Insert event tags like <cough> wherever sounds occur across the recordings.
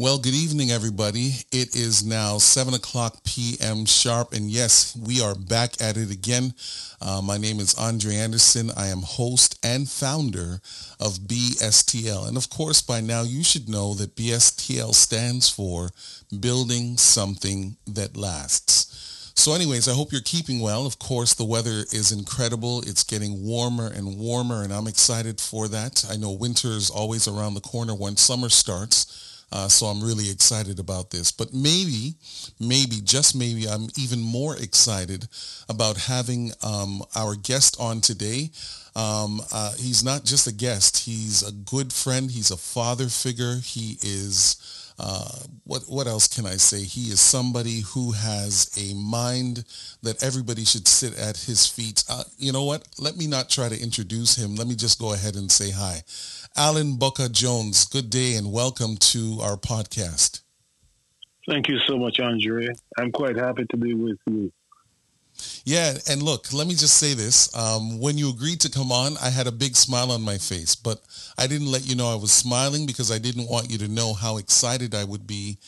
Well, good evening, everybody. It is now 7 o'clock p.m. sharp, and yes, we are back at it again. Uh, my name is Andre Anderson. I am host and founder of BSTL. And of course, by now you should know that BSTL stands for Building Something That Lasts. So anyways, I hope you're keeping well. Of course, the weather is incredible. It's getting warmer and warmer, and I'm excited for that. I know winter is always around the corner when summer starts. Uh, so I'm really excited about this. But maybe, maybe, just maybe, I'm even more excited about having um, our guest on today. Um, uh, he's not just a guest. He's a good friend. He's a father figure. He is uh, what what else can I say? He is somebody who has a mind that everybody should sit at his feet. Uh, you know what? Let me not try to introduce him. Let me just go ahead and say hi. Allan Bucka Jones, good day and welcome to our podcast. Thank you so much, Andre. I'm quite happy to be with you. Yeah, and look, let me just say this. Um, when you agreed to come on, I had a big smile on my face, but I didn't let you know I was smiling because I didn't want you to know how excited I would be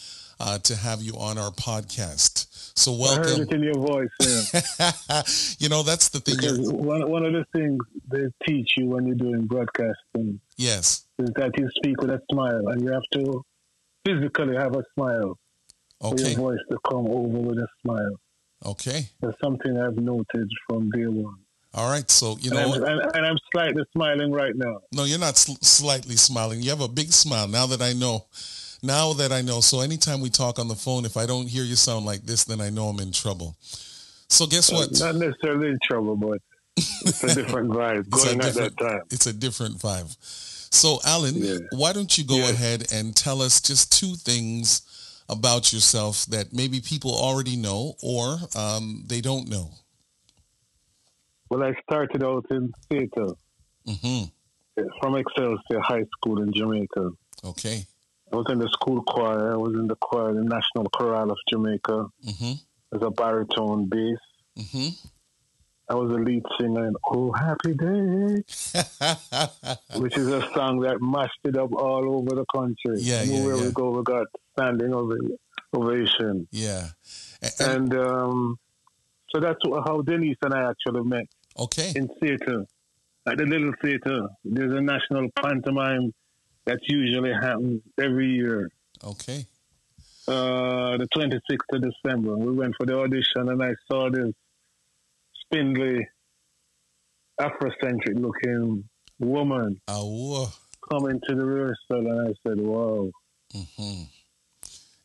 uh, to have you on our podcast. So welcome. I heard it in your voice. Yeah. <laughs> you know, that's the thing. One, one of the things they teach you when you're doing broadcasting. Yes. Is that you speak with a smile and you have to physically have a smile. Okay. For your voice to come over with a smile. Okay. That's something I've noted from day one. All right, so you know, and I'm, and, and I'm, slightly smiling right now. No, you're not sl- slightly smiling. You have a big smile now that I know. Now that I know, so anytime we talk on the phone, if I don't hear you sound like this, then I know I'm in trouble. So guess what? not necessarily in trouble, but it's a <laughs> different vibe going at that time. It's a different vibe. So, Allan, yeah. why don't you go yeah. ahead and tell us just two things about yourself that maybe people already know or um, they don't know? Well, I started out in theater mm-hmm. from Excelsior High School in Jamaica. Okay. I was in the school choir. I was in the choir, the National Chorale of Jamaica, mm-hmm. as a baritone bass. Mm-hmm. I was a lead singer in Oh Happy Day, <laughs> which is a song that mashed it up all over the country. Yeah, yeah, Where yeah. we go, we got standing ovation. Yeah. And, and um, so that's how Denise and I actually met. Okay. In theater, at the Little Theater. There's a national pantomime that usually happens every year. Okay. Uh, the 26th of December. We went for the audition and I saw this spindly, Afrocentric looking woman oh. coming to the rehearsal and I said, wow. Mm-hmm.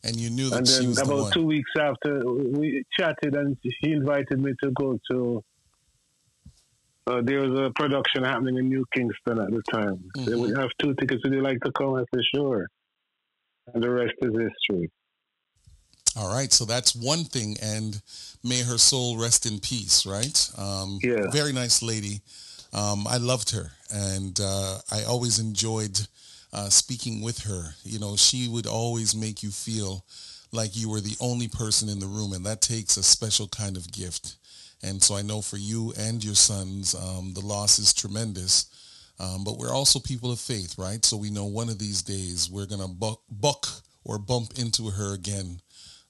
And you knew that and then about the two weeks after, we chatted and he invited me to go to uh, there was a production happening in New Kingston at the time. Mm-hmm. They would have two tickets. Would you like to come? I said, sure. And the rest is history. All right, so that's one thing, and may her soul rest in peace. Right? Um, yeah. Very nice lady. Um, I loved her, and uh, I always enjoyed uh, speaking with her. You know, she would always make you feel like you were the only person in the room, and that takes a special kind of gift. And so I know for you and your sons, um, the loss is tremendous. Um, but we're also people of faith, right? So we know one of these days we're going to buck, buck or bump into her again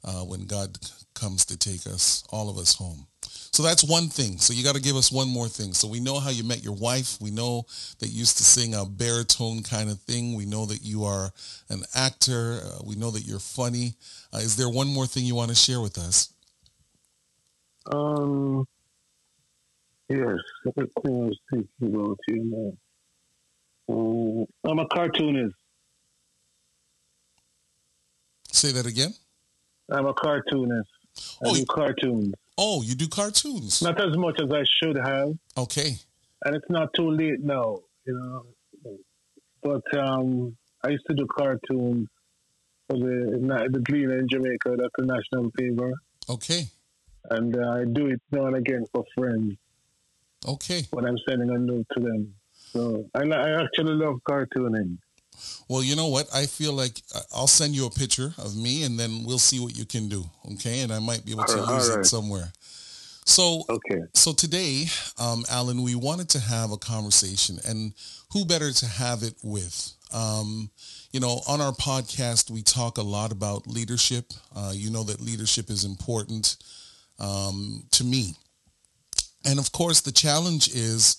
uh, when God comes to take us, all of us home. So that's one thing. So you got to give us one more thing. So we know how you met your wife. We know that you used to sing a baritone kind of thing. We know that you are an actor. Uh, we know that you're funny. Uh, is there one more thing you want to share with us? Um, yes, I was thinking about you now. Um, I'm a cartoonist. Say that again. I'm a cartoonist. I oh, do cartoons. Oh, you do cartoons? Not as much as I should have. Okay. And it's not too late now, you know. But um, I used to do cartoons for the the Gleaner in Jamaica. That's a national paper. Okay and uh, I do it now and again for friends. Okay. When I'm sending a note to them, so I, I actually love cartooning. Well, you know what? I feel like uh, I'll send you a picture of me, and then we'll see what you can do. Okay, and I might be able to right, use right. it somewhere. So, okay. So today, um, Allan, we wanted to have a conversation, and who better to have it with Um, you know, on our podcast, we talk a lot about leadership. Uh, you know that leadership is important um, to me. And of course, the challenge is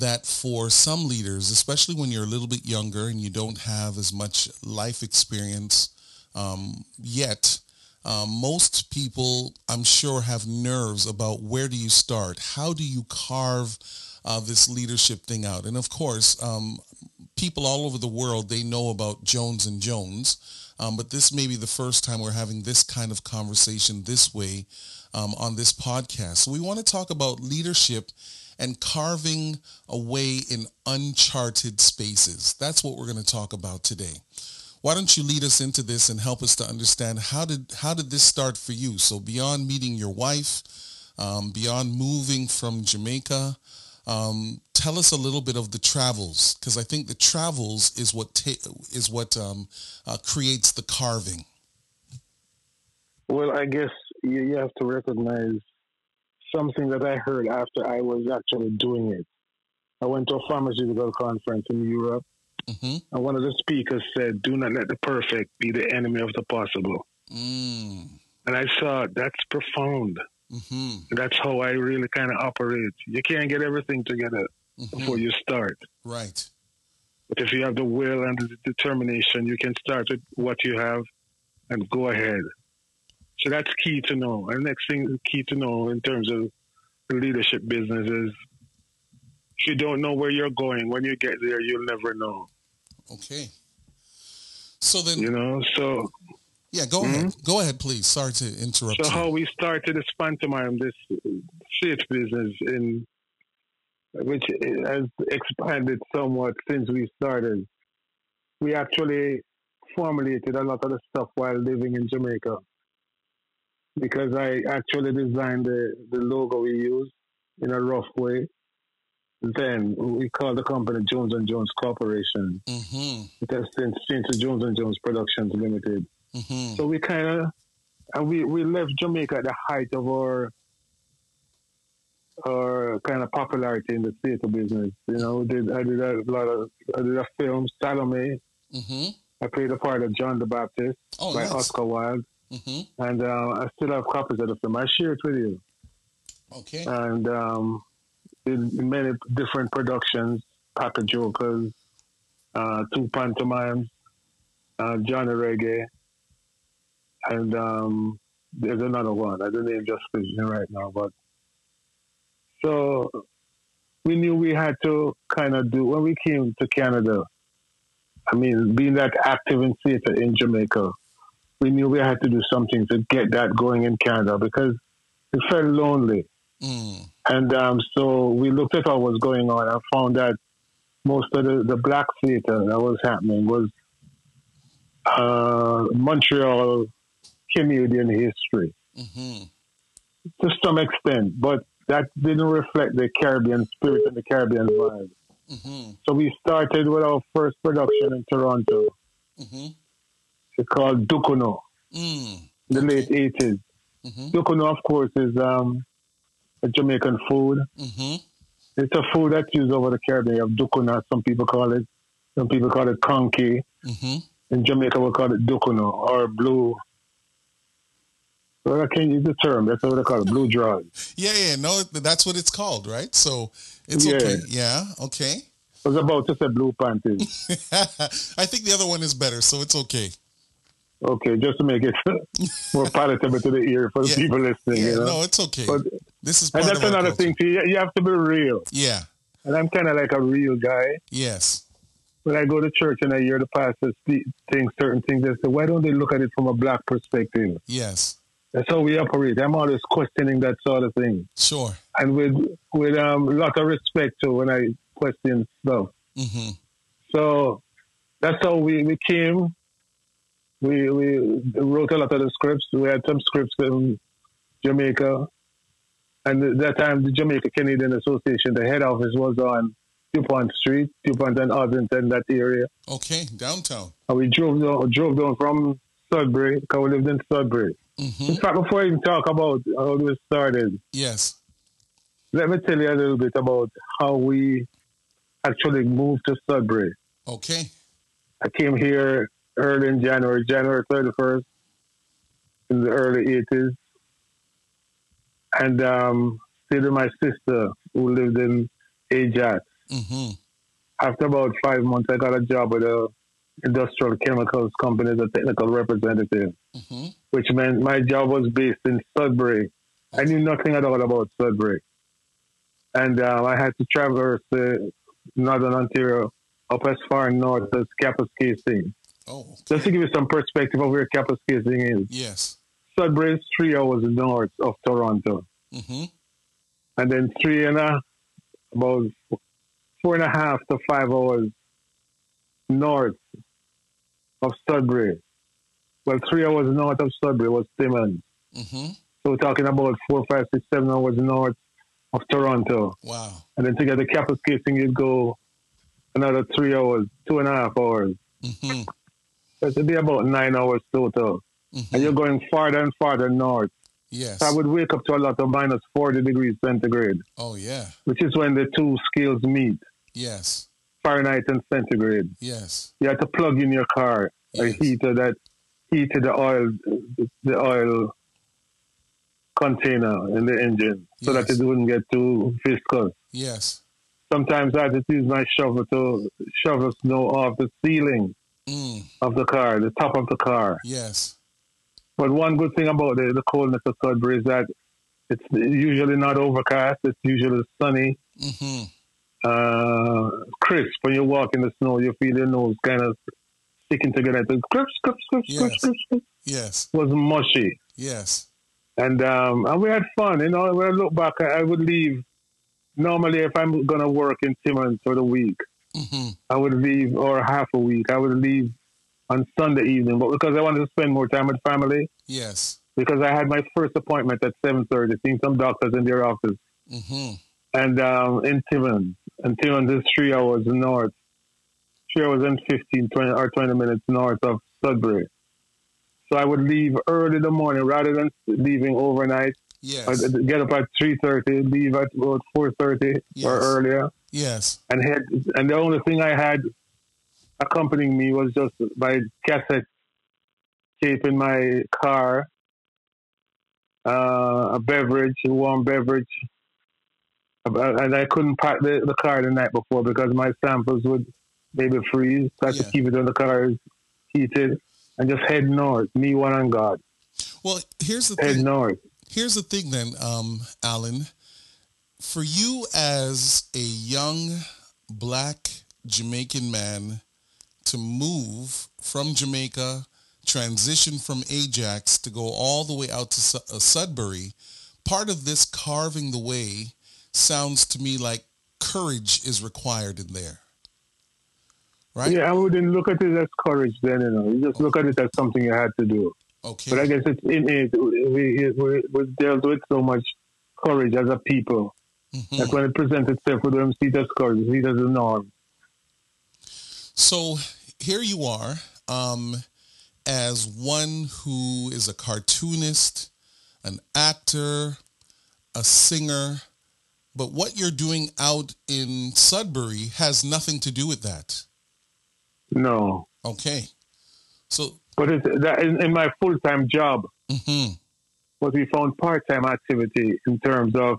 that for some leaders, especially when you're a little bit younger and you don't have as much life experience um, yet, um, most people, I'm sure, have nerves about where do you start? How do you carve uh, this leadership thing out? And of course, um, people all over the world, they know about Jones and Jones, um, but this may be the first time we're having this kind of conversation this way um, on this podcast. So we want to talk about leadership and carving a way in uncharted spaces. That's what we're going to talk about today. Why don't you lead us into this and help us to understand how did how did this start for you? So beyond meeting your wife, um, beyond moving from Jamaica, um, tell us a little bit of the travels because I think the travels is what ta- is what um, uh, creates the carving. Well, I guess you, you have to recognize something that I heard after I was actually doing it. I went to a pharmaceutical conference in Europe, mm-hmm. and one of the speakers said, "Do not let the perfect be the enemy of the possible." Mm. And I thought that's profound. Mm-hmm. That's how I really kind of operate. You can't get everything together mm-hmm. before you start. Right. But if you have the will and the determination, you can start with what you have and go ahead. So that's key to know. And next thing key to know in terms of leadership business is if you don't know where you're going, when you get there, you'll never know. Okay. So then, you know, so yeah, go mm-hmm. ahead. Go ahead, please. Sorry to interrupt. So you. how we started this pantomime, this theatre business, in which has expanded somewhat since we started. We actually formulated a lot of the stuff while living in Jamaica because I actually designed the, the logo we use in a rough way. Then we called the company Jones and Jones Corporation. Mm-hmm. It has since changed to Jones and Jones Productions Limited. Mm-hmm. So we kind of and we, we left Jamaica at the height of our our kind of popularity in the theater business. You know, did I did a lot of I did a film Salome. Mm-hmm. I played a part of John the Baptist oh, by nice. Oscar Wilde. Mm-hmm. And uh, I still have copies of the film. I share it with you. Okay. And um, in, many different productions, Pack of Jokers, uh, two pantomimes, uh, Johnny Reggae, and um, there's another one. I don't name just vision right now, but so we knew we had to kind of do when we came to Canada. I mean, being that active in theater in Jamaica, we knew we had to do something to get that going in Canada because it felt lonely. Mm. And um, so we looked at what was going on and found that most of the, the black theater that was happening was uh, Montreal Canadian history mm-hmm. to some extent, but that didn't reflect the Caribbean spirit and the Caribbean vibe. Mm-hmm. So we started with our first production in Toronto. Mm-hmm. It's called Dukuno. Mm. In the late 80s. Mm-hmm. Dukuno, of course, is um, a Jamaican food. Mm-hmm. It's a food that's used over the Caribbean. You have some people call it. Some people call it conky. Mm-hmm. In Jamaica, we call it Dukuno or blue. Well, I can't use the term. That's what they call it, blue drug. yeah, yeah, no, that's what it's called, right? So it's yeah. okay. Yeah, okay. I was about to say blue panties. <laughs> I think the other one is better, so it's okay. Okay, just to make it <laughs> more palatable to the ear for the yeah. people listening. Yeah, you know? no, it's okay. But, this is and that's another culture. thing too. You have to be real. Yeah, and I'm kind of like a real guy. Yes. When I go to church and I hear the pastor speak things, certain things, they say, "Why don't they look at it from a black perspective?" Yes. That's how we operate. I'm always questioning that sort of thing. Sure. And with with um, a lot of respect to when I question stuff. Mm-hmm. So that's how we, we came we we wrote a lot of the scripts. We had some scripts in Jamaica, and at that time the Jamaica Canadian Association, the head office was on Dupont Street, Dupont and Ossington, that area. Okay, downtown. And we drove down, drove down from Sudbury because we lived in Sudbury. Mm-hmm. In fact, before I even talk about how we started, yes, let me tell you a little bit about how we actually moved to Sudbury. Okay. I came here early in January, January 31st, in the early 80s. And um, stayed with my sister who lived in Ajax. Mm-hmm. After about five months, I got a job with a industrial chemicals company as a technical representative, Mm-hmm. which meant my job was based in Sudbury. I knew nothing at all about Sudbury. And um, I had to traverse uh, northern Ontario up as far north as Kapuskasing. Oh, Just to give you some perspective of where Kapuskasing is. yes. Sudbury is three hours north of Toronto. Mm-hmm. And then three and a, about four and a half to five hours north of Sudbury. Well, three hours north of Sudbury was Timmins. Mm-hmm. So we're talking about four, five, six, seven hours north of Toronto. Wow. And then to get the Kapuskasing, you'd go another three hours, two and a half hours. Mm-hmm. So it'd be about nine hours total. Mm-hmm. And you're going farther and farther north. Yes. So I would wake up to a lot of minus 40 degrees centigrade, Oh, yeah. which is when the two scales meet, Yes. Fahrenheit and centigrade. Yes. You have to plug in your car a heater that heated the oil, the oil container in the engine so Yes. that it wouldn't get too viscous. Yes. Sometimes I had to use my shovel to shovel snow off the ceiling Mm. of the car, the top of the car. Yes. But one good thing about the, the coldness of Sudbury is that it's usually not overcast. It's usually sunny, Mm-hmm. uh, crisp. When you walk in the snow, you feel your nose kind of sticking together. It's crisp, crisp, crisp, Yes. crisp, crisp, crisp. Yes. It was mushy. Yes. And um, and we had fun. You know, when I look back, I, I would leave. Normally, if I'm gonna work in Timmins for the week, Mm-hmm. I would leave or half a week. I would leave on Sunday evening, but because I wanted to spend more time with family, Yes. because I had my first appointment at seven thirty, seeing some doctors in their office, Mm-hmm. and um, in Timmins, and Timmins is three hours north, three hours and 15, 20, or twenty minutes north of Sudbury. So I would leave early in the morning rather than leaving overnight. Yes. I'd get up at three thirty, leave at about four thirty Yes. or earlier, Yes. and had And the only thing I had accompanying me was just my cassette tape in my car, uh, a beverage, a warm beverage, Uh, and I couldn't park the, the car the night before because my samples would maybe freeze. So I had Yeah. to keep it in the car heated and just head north. Me, one, and God. Well, here's the Head thing. north. Here's the thing, then, um, Allan. For you as a young black Jamaican man to move from Jamaica, transition from Ajax to go all the way out to uh, Sudbury, part of this carving the way sounds to me like courage is required in there. Right? Yeah, I wouldn't look at it as courage then, you know. You just look at it as something you had to do. Okay. But I guess it's innate. We, we, we dealt with so much courage as a people Mhm. that when it presents itself, we don't see it as courage, see it as a norm. So here you are, um, as one who is a cartoonist, an actor, a singer, but what you're doing out in Sudbury has nothing to do with that. No. Okay. So, But it's, that, in, in my full time job, hmm what we found part time activity in terms of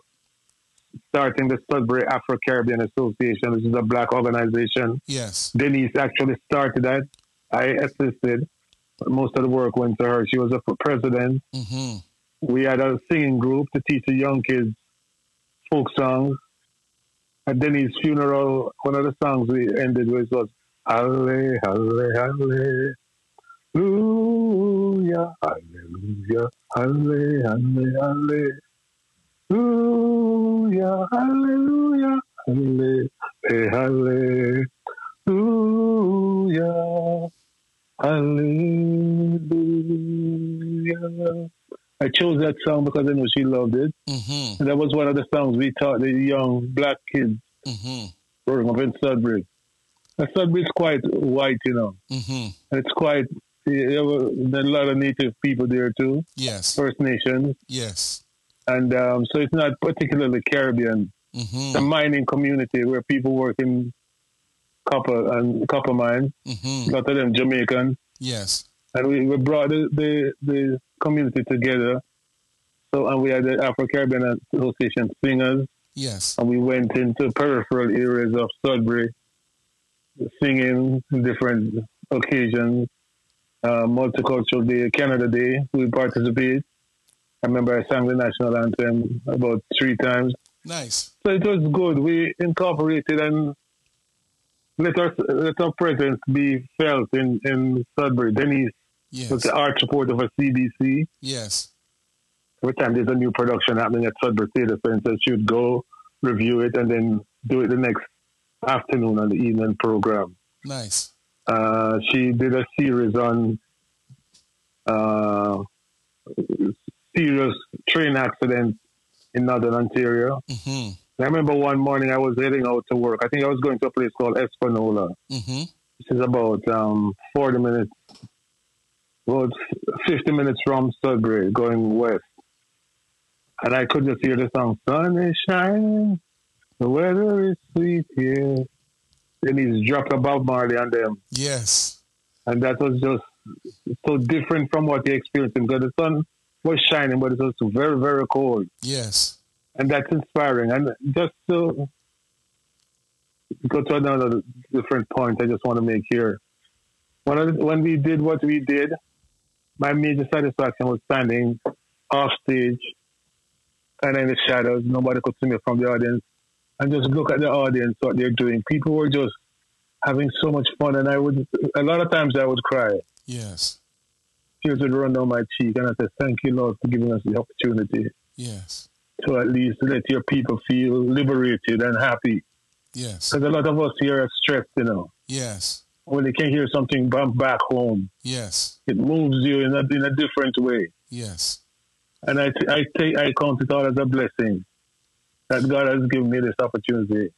starting the Sudbury Afro Caribbean Association, which is a black organization. yes, Denise actually started that. I assisted. Most of the work went to her. She was a president. hmm We had a singing group to teach the young kids folk songs. At Denise's funeral, one of the songs we ended with was Halle, Halle, Hallelujah, Hallelujah, Halle, Halle, Hallelujah, Hallelujah, Halle, hey, Hallelujah, Hallelujah. I chose that song because I know she loved it. hmm And that was one of the songs we taught the young black kids hmm growing up in Sudbury. And Sudbury's quite white, you know. hmm it's quite, there were a lot of native people there too, yes, First Nations. yes, And um, so it's not particularly Caribbean. hmm It's a mining community where people work in copper and copper mine. Mm-hmm. A lot of them Jamaican. Yes. And we, we brought the, the, the community together. So and we had the Afro Caribbean Association singers. Yes. And we went into peripheral areas of Sudbury, singing different occasions. Uh, Multicultural Day, Canada Day, we participate. I remember I sang the national anthem about three times. Nice. So it was good. We incorporated and let our let our presence be felt in in Sudbury. Denise Yes. was the art support of a CBC. Yes. Every time there's a new production happening at Sudbury Theatre Center, she would go review it and then do it the next afternoon on the evening program. Nice. Uh, she did a series on uh, serious train accident in Northern Ontario. Mm-hmm. I remember one morning I was heading out to work. I think I was going to a place called Espanola, Mm-hmm. which is about um, 40 minutes, about 50 minutes from Sudbury, going west. And I could just hear the song, Sun is shining, the weather is sweet here. Denise dropped a Bob Marley on them. Yes. And that was just so different from what he experienced because the sun was shining, but it was very, very cold. Yes. And that's inspiring. And just to go to another different point, I just want to make here. When, I, when we did what we did, my major satisfaction was standing off stage and in the shadows. Nobody could see me from the audience. And just look at the audience, what they're doing. People were just having so much fun. And I would, a lot of times I would cry. Yes. Tears would run down my cheek. And I said, Thank you, Lord, for giving us the opportunity Yes. to at least let your people feel liberated and happy. Yes. Because a lot of us here are stressed, you know. Yes. When they can hear something bump back home, Yes. it moves you in a, in a different way. Yes. And I, t- I take, I count it all as a blessing that God has given me this opportunity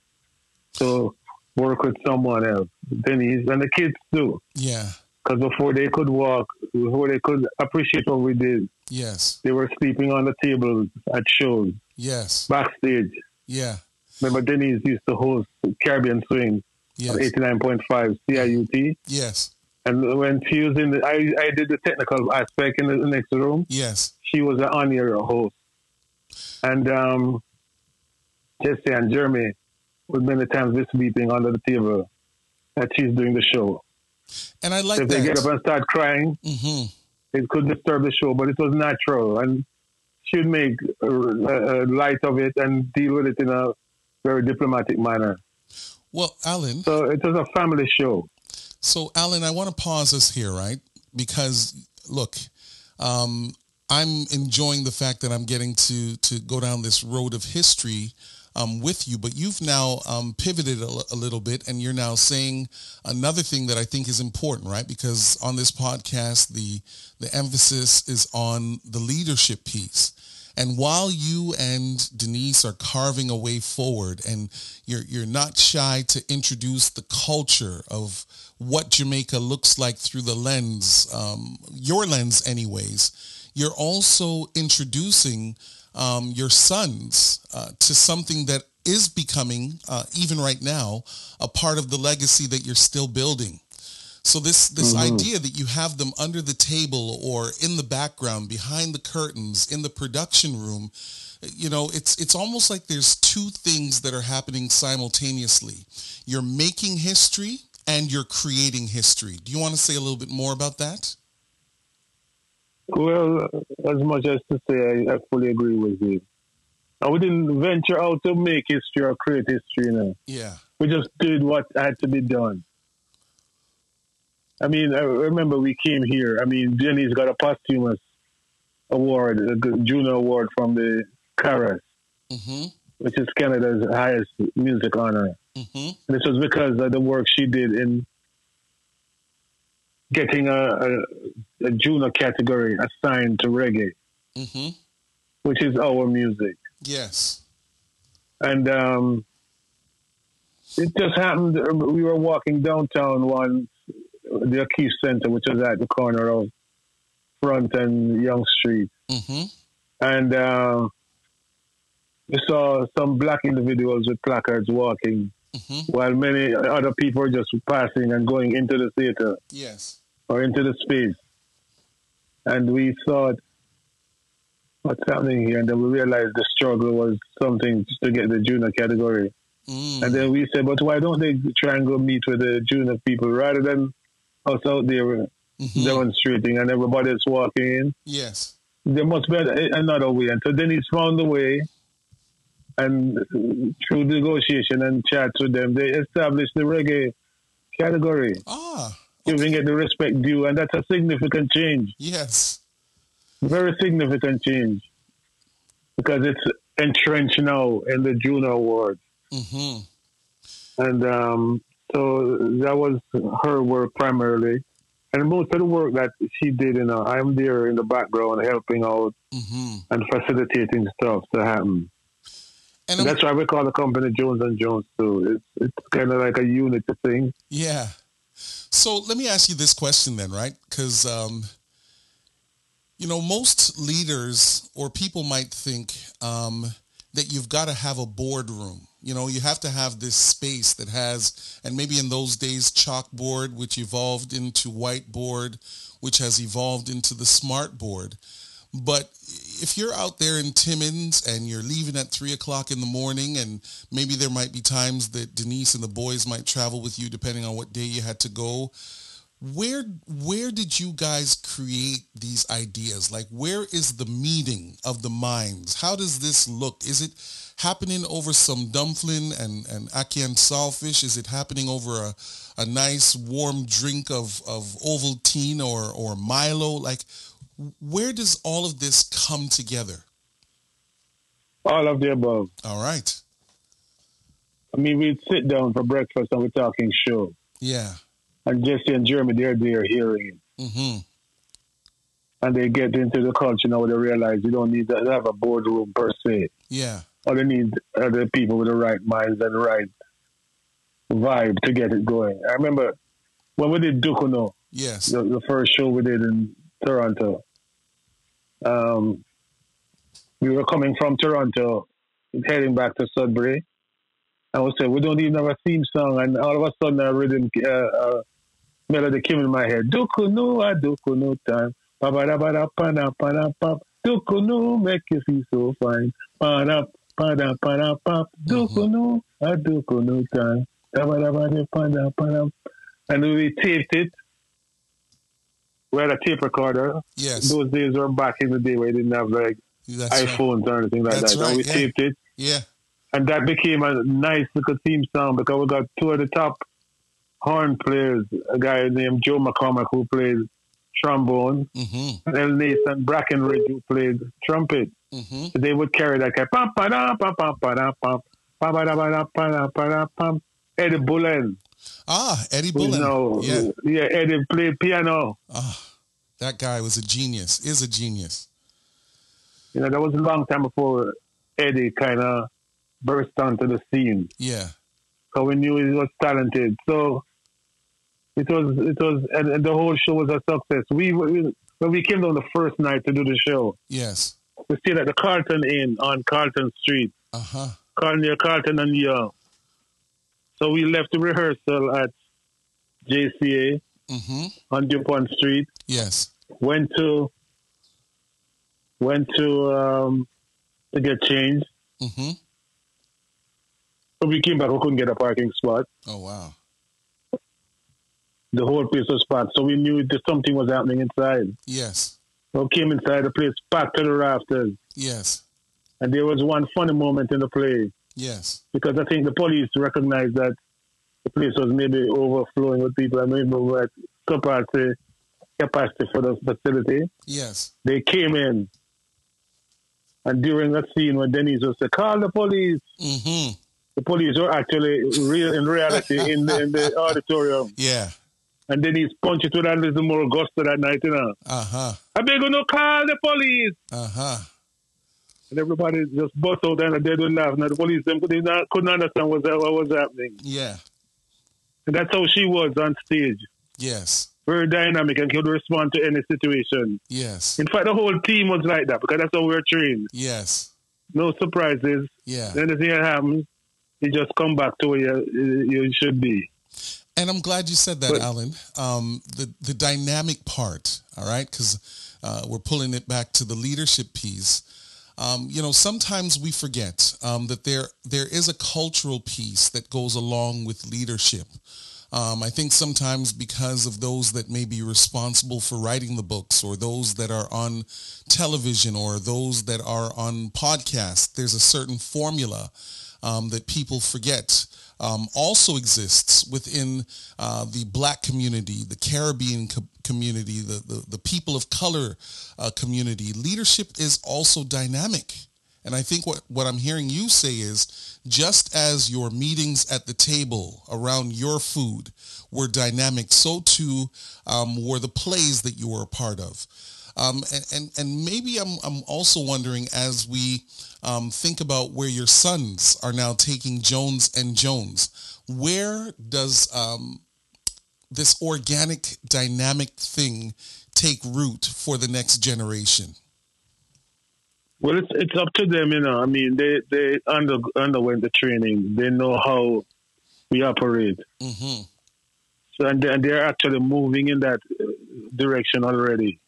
to work with someone else. Denise and the kids too. Yeah. Because before they could walk, before they could appreciate what we did, Yes. they were sleeping on the tables at shows, Yes. backstage. Yeah. Remember, Denise used to host Caribbean Swing on Yes. 89.5 CIUT. Yes. And when she was in the, I, I did the technical aspect in the next room. Yes. She was an on-air host. And um, Jesse and Jeremy would many times be sleeping under the table that she's doing the show. And I like if they get up and start crying, Mm-hmm. it could disturb the show, but it was natural. And she'd make uh, uh, light of it and deal with it in a very diplomatic manner. Well, Allan. So it was a family show. So, Allan, I want to pause us here, right? Because look, um, I'm enjoying the fact that I'm getting to to go down this road of history um, with you, but you've now um, pivoted a, l- a little bit, and you're now saying another thing that I think is important, right? Because on this podcast, the the emphasis is on the leadership piece. And while you and Denise are carving a way forward and you're, you're not shy to introduce the culture of what Jamaica looks like through the lens, um, your lens anyways, you're also introducing um, your sons uh, to something that is becoming, uh, even right now, a part of the legacy that you're still building. So this this idea that you have them under the table or in the background, behind the curtains, in the production room, you know, it's it's almost like there's two things that are happening simultaneously. You're making history and you're creating history. Do you want to say a little bit more about that? Well, as much as to say, I, I fully agree with you. And we didn't venture out to make history or create history, you know. Yeah. We just did what had to be done. I mean, I remember we came here. I mean, Denise got a posthumous award, a Juno Award from the CARAS, Mm-hmm. which is Canada's highest music honor. Mm-hmm. And this was because of the work she did in getting a, a, a Juno category assigned to reggae, Mm-hmm. which is our music. Yes. And um, it just happened. We were walking downtown once, the O'Keefe Center, which was at the corner of Front and Yonge Street. Mm-hmm. And uh, we saw some black individuals with placards walking mm-hmm. while many other people are just passing and going into the theater. Yes. Or into the space. And we thought, what's happening here? And then we realized the struggle was something to get the Juno category. Mm. And then we said, but why don't they try and go meet with the Juno people rather than us out there mm-hmm. demonstrating and everybody's walking in? Yes. There must be another way. And so Denise found a way and through negotiation and chat with them, they established the reggae category. Ah. Okay. Giving it the respect due. And that's a significant change. Yes. Very significant change. Because it's entrenched now in the Juno awards. Mm-hmm. And um, so that was her work primarily. And most of the work that she did, you know, I'm there in the background helping out mm-hmm. and facilitating stuff to happen. And, and that's why we call the company Jones and Jones too. It's it's kind of like a unity thing. Yeah. So let me ask you this question then, right? Because um, you know most leaders or people might think um, that you've got to have a boardroom. You know, you have to have this space that has, and maybe in those days, chalkboard, which evolved into whiteboard, which has evolved into the smart board. But if you're out there in Timmins and you're leaving at three o'clock in the morning, and maybe there might be times that Denise and the boys might travel with you depending on what day you had to go where where did you guys create these ideas? Like where is the meeting of the minds? How does this look? Is it happening over some dumpling and and ackee and saltfish is it happening over a, a nice warm drink of of ovaltine or or milo? Like where does all of this come together all of the above all right i mean we'd sit down for breakfast and we're talking show yeah and Jesse and Jeremy, they're there hearing it. Mm-hmm. And they get into the culture now, they realize you don't need to have a boardroom per se. Yeah. All they need are the people with the right minds and the right vibe to get it going. I remember when we did Dukuno, yes, the, the first show we did in Toronto. Um, we were coming from Toronto, heading back to Sudbury. I was saying, we don't even have a theme song, and all of a sudden, a rhythm, uh, uh, melody came in my head. Dukunu, a dukunu time. Pa ba da ba da pa da pa da pa. Dukunu make you feel so fine. Pa da pa da pa da pa. Dukunu, a dukunu time. Da ba da ba da pa da pa da. And we taped it. We had a tape recorder. Yes. Those days were back in the day where you didn't have like That's iPhones right. or anything like That's that. Right, and we yeah. taped it. Yeah. And that became a nice little theme song because we got two of the top horn players, a guy named Joe McCormack who played trombone, mm-hmm. and El Nathan Brackenridge who played trumpet. Mm-hmm. They would carry that guy. Pam, pa, da, pam, pam, pa, da, pam, pa, ba, da, ba, da, pa, da, pa, da, pam. Eddie Bullen. Ah, Eddie Bullen. Know, yeah. yeah, Eddie played piano. Ah, that guy was a genius, is a genius. You know, that was a long time before Eddie kind of burst onto the scene. Yeah. So we knew he was talented. So it was it was and, and the whole show was a success. We, we when we came down the first night to do the show. Yes. We stayed at the Carlton Inn on Carlton Street. Uh huh. Near Carlton and Yonge. So we left the rehearsal at JCA mm-hmm. on DuPont Street. Yes. Went to went to um, to get changed. Mm-hmm. So we came back, we couldn't get a parking spot. Oh wow! The whole place was packed, so we knew that something was happening inside. Yes. So we came inside the place, packed to the rafters. Yes. And there was one funny moment in the play. Yes. Because I think the police recognized that the place was maybe overflowing with people and maybe we had capacity, capacity for the facility. Yes. They came in. And during that scene when Denise was to call the police. Mm-hmm the police were actually real in reality in the, in the <laughs> auditorium. Yeah. And Denise punched with a little more gusto that night, you know. Uh huh. I beg you to call the police. Uh huh. And everybody just bust out and they didn't laugh. Now the police them couldn't, couldn't understand what, what was happening. Yeah. And that's how she was on stage. Yes. Very dynamic and could respond to any situation. Yes. In fact, the whole team was like that because that's how we we're trained. Yes. No surprises. Yeah. Anything that happens, you just come back to where you, you should be. And I'm glad you said that, but, Allan. Um, the the dynamic part, all right, because uh, we're pulling it back to the leadership piece. Um, you know, sometimes we forget um, that there there is a cultural piece that goes along with leadership. Um, I think sometimes because of those that may be responsible for writing the books or those that are on television or those that are on podcasts, there's a certain formula um, that people forget um, also exists within uh, the black community, the Caribbean co- community, the, the, the, people of color uh, community. Leadership is also dynamic. And I think what, what I'm hearing you say is just as your meetings at the table around your food were dynamic, so too um, were the plays that you were a part of. Um, and, and, and maybe I'm, I'm also wondering as we um, think about where your sons are now taking Jones and Jones, where does um, this organic, dynamic thing take root for the next generation? Well, it's it's up to them, you know. I mean, they they under, underwent the training. They know how we operate. Mm-hmm. So and, and they're actually moving in that uh, direction already.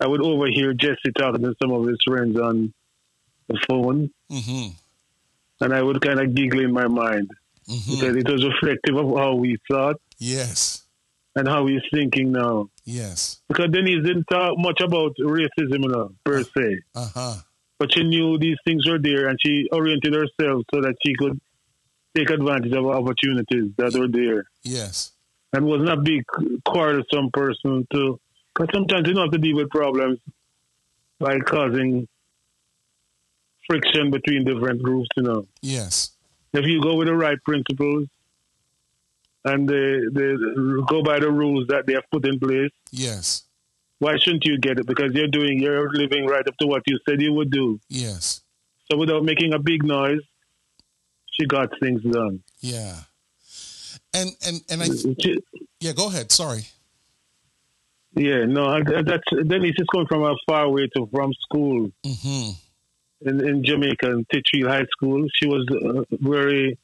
I would overhear Jesse talking to some of his friends on the phone, mm-hmm. and I would kind of giggle in my mind mm-hmm. because it was reflective of how we thought. Yes. And how he's thinking now. Yes. Because Denise didn't talk much about racism you know, per se. Uh-huh. But she knew these things were there and she oriented herself so that she could take advantage of opportunities that were there. Yes. And was not be quarrelsome person to, because sometimes you don't have to deal with problems by causing friction between different groups, you know. Yes. If you go with the right principles, and they, they go by the rules that they have put in place. Yes. Why shouldn't you get it? Because you're doing, you're living right up to what you said you would do. Yes. So without making a big noise, she got things done. Yeah. And and and I, yeah, go ahead. Sorry. Yeah, no, that's Denise just coming from a far away to from school mm-hmm. in in Jamaica in Titchfield High School. She was uh, very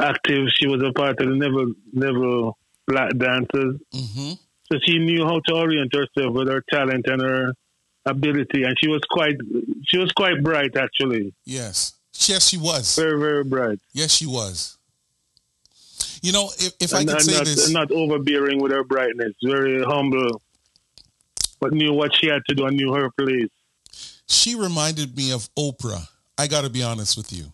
active. She was a part of the Never Never Black Dancers. Mm-hmm. So she knew how to orient herself with her talent and her ability, and she was quite she was quite bright actually. Yes, yes, she was very very bright. Yes, she was. You know, if, if I could say not, this, not overbearing with her brightness, very humble, but knew what she had to do and knew her place. She reminded me of Oprah. I got to be honest with you.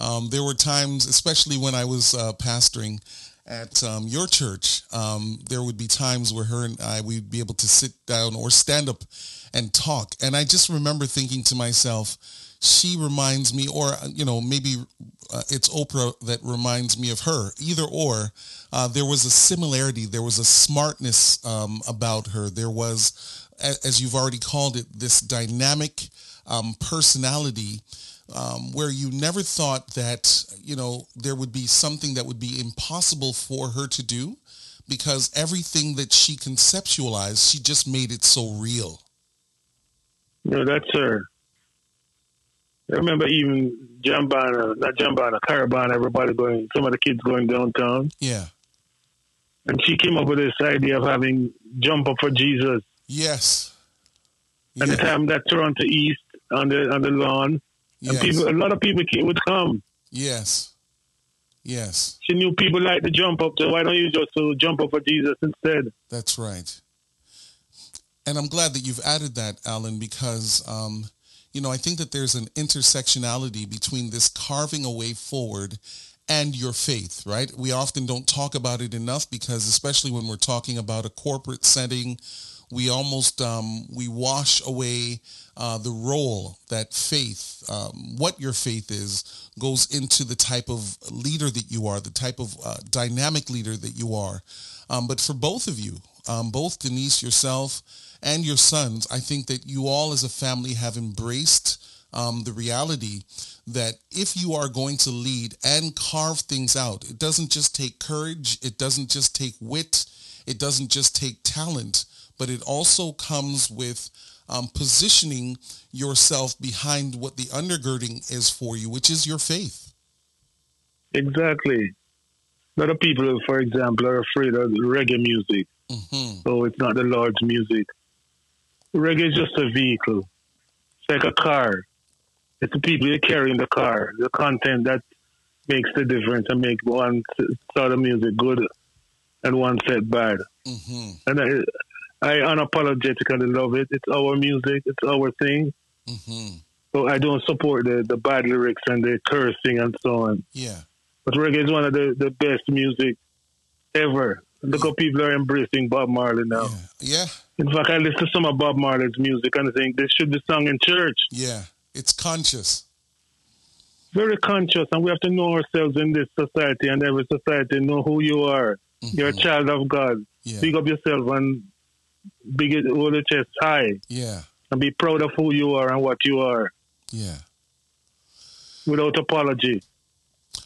Um, there were times, especially when I was uh, pastoring at um, your church, um, there would be times where her and I we'd be able to sit down or stand up and talk. And I just remember thinking to myself, she reminds me, or you know, maybe uh, it's Oprah that reminds me of her. Either or, uh, there was a similarity. There was a smartness um, about her. There was, as you've already called it, this dynamic um, personality um, where you never thought that, you know, there would be something that would be impossible for her to do because everything that she conceptualized, she just made it so real. No, that's her. I remember even Jambana, not Jambana, Caribana, everybody going, some of the kids going downtown. Yeah. And she came up with this idea of having Jump Up for Jesus. Yes. And yeah. the time that Toronto East on the on the lawn, Yes. And people, a lot of people would come. Yes. Yes. She knew people like to jump up. So why don't you just uh, jump up for Jesus instead? That's right. And I'm glad that you've added that, Allan, because, um, you know, I think that there's an intersectionality between this carving a way forward and your faith, right? We often don't talk about it enough because, especially when we're talking about a corporate setting, we almost um, we wash away uh, the role that faith, um, what your faith is, goes into the type of leader that you are, the type of uh, dynamic leader that you are. Um, but for both of you, um, both Denise, yourself, and your sons, I think that you all as a family have embraced um, the reality that if you are going to lead and carve things out, it doesn't just take courage, it doesn't just take wit, it doesn't just take talent, but it also comes with um, positioning yourself behind what the undergirding is for you, which is your faith. Exactly. A lot of people, for example, are afraid of reggae music. Mm-hmm. So it's not the Lord's music. Reggae is just a vehicle. It's like a car. It's the people you carry in the car, the content that makes the difference and make one sort of music good and one set bad. Mm-hmm. And I, I unapologetically love it. It's our music. It's our thing. Mm-hmm. So I don't support the, the bad lyrics and the cursing and so on. Yeah. But reggae is one of the, the best music ever. Look how people are embracing Bob Marley now. Yeah. yeah. In fact, I listen to some of Bob Marley's music and I think this should be sung in church. Yeah. It's conscious. Very conscious, and we have to know ourselves in this society and every society. Know who you are. Mm-hmm. You're a child of God. Yeah. Big up yourself and big it, hold the chest high. Yeah. And be proud of who you are and what you are. Yeah. Without apology.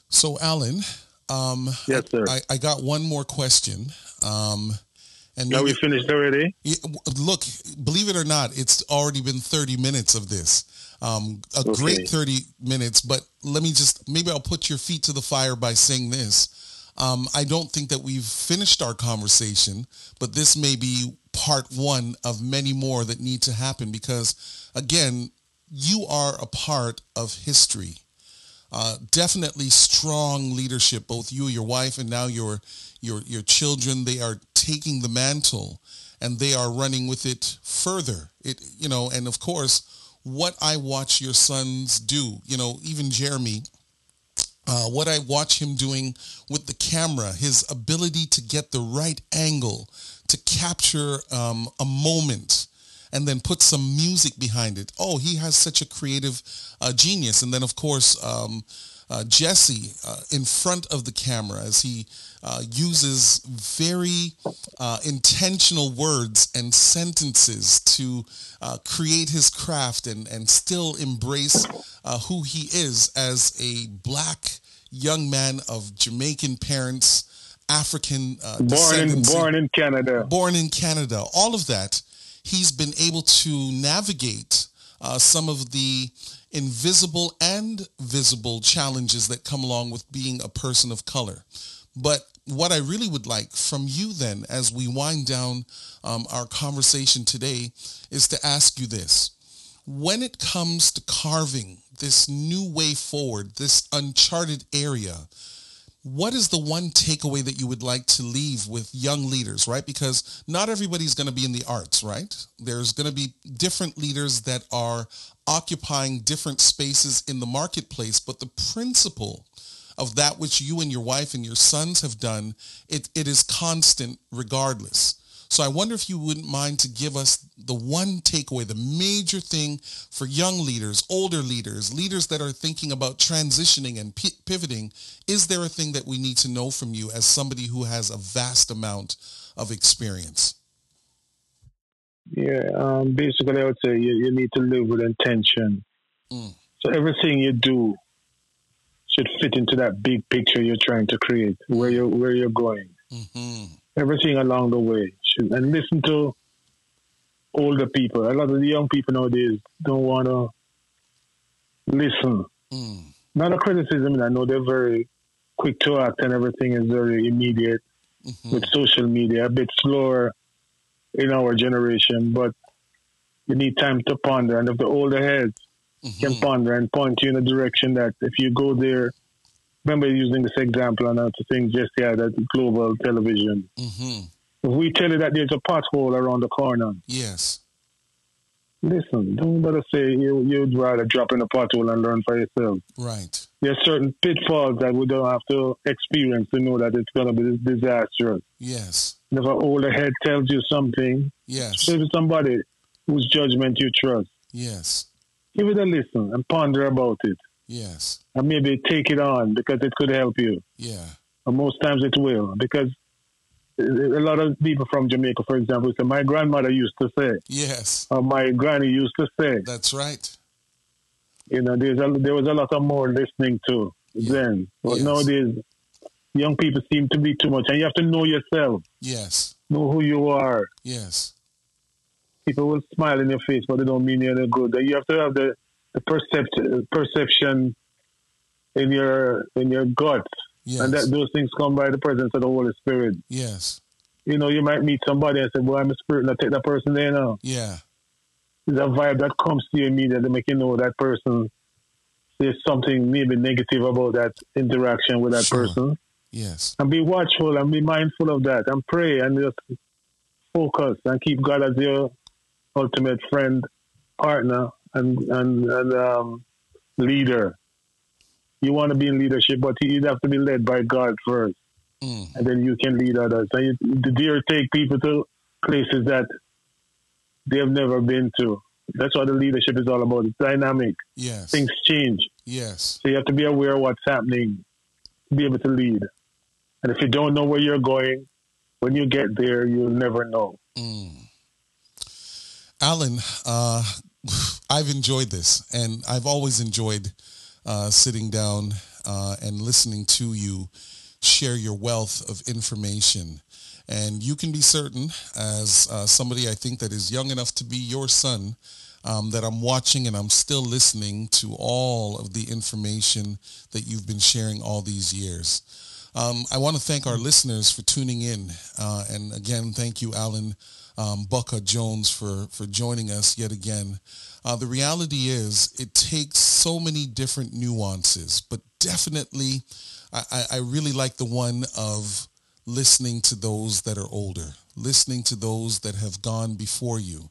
So, Allan, um, yes, sir. I, I got one more question. Um, and Are we finished already? Look, believe it or not, it's already been 30 minutes of this. Um, a okay. great 30 minutes, but let me just, maybe I'll put your feet to the fire by saying this. Um, I don't think that we've finished our conversation, but this may be part one of many more that need to happen because, again, you are a part of history. Uh, definitely strong leadership, both you, your wife, and now your your your children. They are taking the mantle, and they are running with it further. It you know, and of course, what I watch your sons do, you know, even Jeremy, uh, what I watch him doing with the camera, his ability to get the right angle to capture um, a moment and then put some music behind it. Oh, he has such a creative uh, genius. And then, of course, um, uh, Jesse uh, in front of the camera as he uh, uses very uh, intentional words and sentences to uh, create his craft and, and still embrace uh, who he is as a black young man of Jamaican parents, African born in born in Canada, born in Canada. All of that, he's been able to navigate some of the invisible and visible challenges that come along with being a person of color. But what I really would like from you then, as we wind down um, our conversation today, is to ask you this. When it comes to carving this new way forward, this uncharted area, what is the one takeaway that you would like to leave with young leaders, right? Because not everybody's going to be in the arts, right? There's going to be different leaders that are occupying different spaces in the marketplace, but the principle of that which you and your wife and your sons have done, it, it is constant regardless. So I wonder if you wouldn't mind to give us the one takeaway, the major thing for young leaders, older leaders, leaders that are thinking about transitioning and p- pivoting. Is there a thing that we need to know from you as somebody who has a vast amount of experience? Yeah, um, basically, I would say you, you need to live with intention. Mm. So everything you do should fit into that big picture you're trying to create, where you're where you're going. Mm-hmm. Everything along the way and listen to older people. A lot of the young people nowadays don't want to listen. Mm. Not a criticism. I know they're very quick to act, and everything is very immediate mm-hmm. with social media. A bit slower in our generation, but you need time to ponder. And if the older heads mm-hmm. can ponder and point you in a direction that if you go there, remember using this example and to think just yeah, that global television. Mm-hmm. If we tell you that there's a pothole around the corner, yes. Listen, don't bother say you, you'd rather drop in a pothole and learn for yourself. Right. There's certain pitfalls that we don't have to experience to know that it's going to be disastrous. Yes. And if an older head tells you something, yes. maybe somebody whose judgment you trust. Yes. Give it a listen and ponder about it. Yes. And maybe take it on because it could help you. Yeah. And most times it will because a lot of people from Jamaica, for example, say, my grandmother used to say. Yes. Or my granny used to say. That's right. You know, there's a, there was a lot of more listening to yeah. then. But yes. nowadays, young people seem to be too much. And you have to know yourself. Yes. Know who you are. Yes. People will smile in your face, but they don't mean you're good. You have to have the, the percept, perception in your in your gut Yes. And that those things come by the presence of the Holy Spirit. Yes. You know, you might meet somebody and say, Well, I'm a spirit, and I take that person there now. Yeah. There's a vibe that comes to you immediately, make you know that person there's something maybe negative about that interaction with that sure. person. Yes. And be watchful and be mindful of that and pray and just focus and keep God as your ultimate friend, partner, and and, and um, leader. You want to be in leadership, but you have to be led by God first, mm. and then you can lead others. And you, dare take people to places that they have never been to. That's what the leadership is all about. It's dynamic. Yes. Things change. Yes. So you have to be aware of what's happening to be able to lead. And if you don't know where you're going, when you get there, you'll never know. Mm. Allan, uh, <sighs> I've enjoyed this, and I've always enjoyed uh, sitting down uh, and listening to you share your wealth of information. And you can be certain, as uh, somebody I think that is young enough to be your son, um, that I'm watching and I'm still listening to all of the information that you've been sharing all these years. Um, I want to thank our listeners for tuning in. Uh, and again, thank you, Allan um, Jones, for, for joining us yet again. Uh, the reality is it takes so many different nuances, but definitely I, I really like the one of listening to those that are older, listening to those that have gone before you,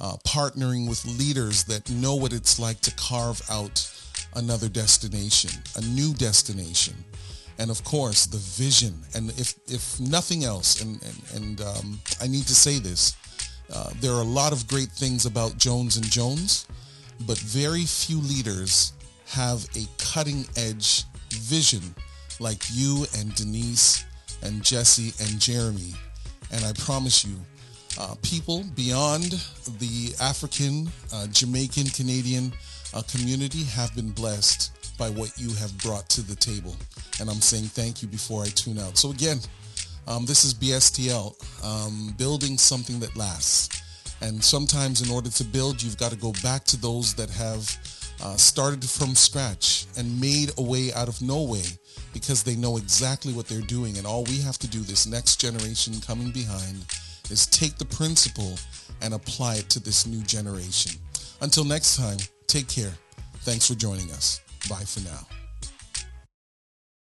uh, partnering with leaders that know what it's like to carve out another destination, a new destination. And of course, the vision. And if, if nothing else, and, and, and um, I need to say this, uh, there are a lot of great things about Jones and Jones, but very few leaders have a cutting edge vision like you and Denise and Jesse and Jeremy. And I promise you, uh, people beyond the African, uh, Jamaican, Canadian uh, community have been blessed by what you have brought to the table. And I'm saying thank you before I tune out. So again, um, this is BSTL, um, building something that lasts. And sometimes in order to build, you've got to go back to those that have uh, started from scratch and made a way out of no way because they know exactly what they're doing. And all we have to do, this next generation coming behind, is take the principle and apply it to this new generation. Until next time, take care. Thanks for joining us. Bye for now.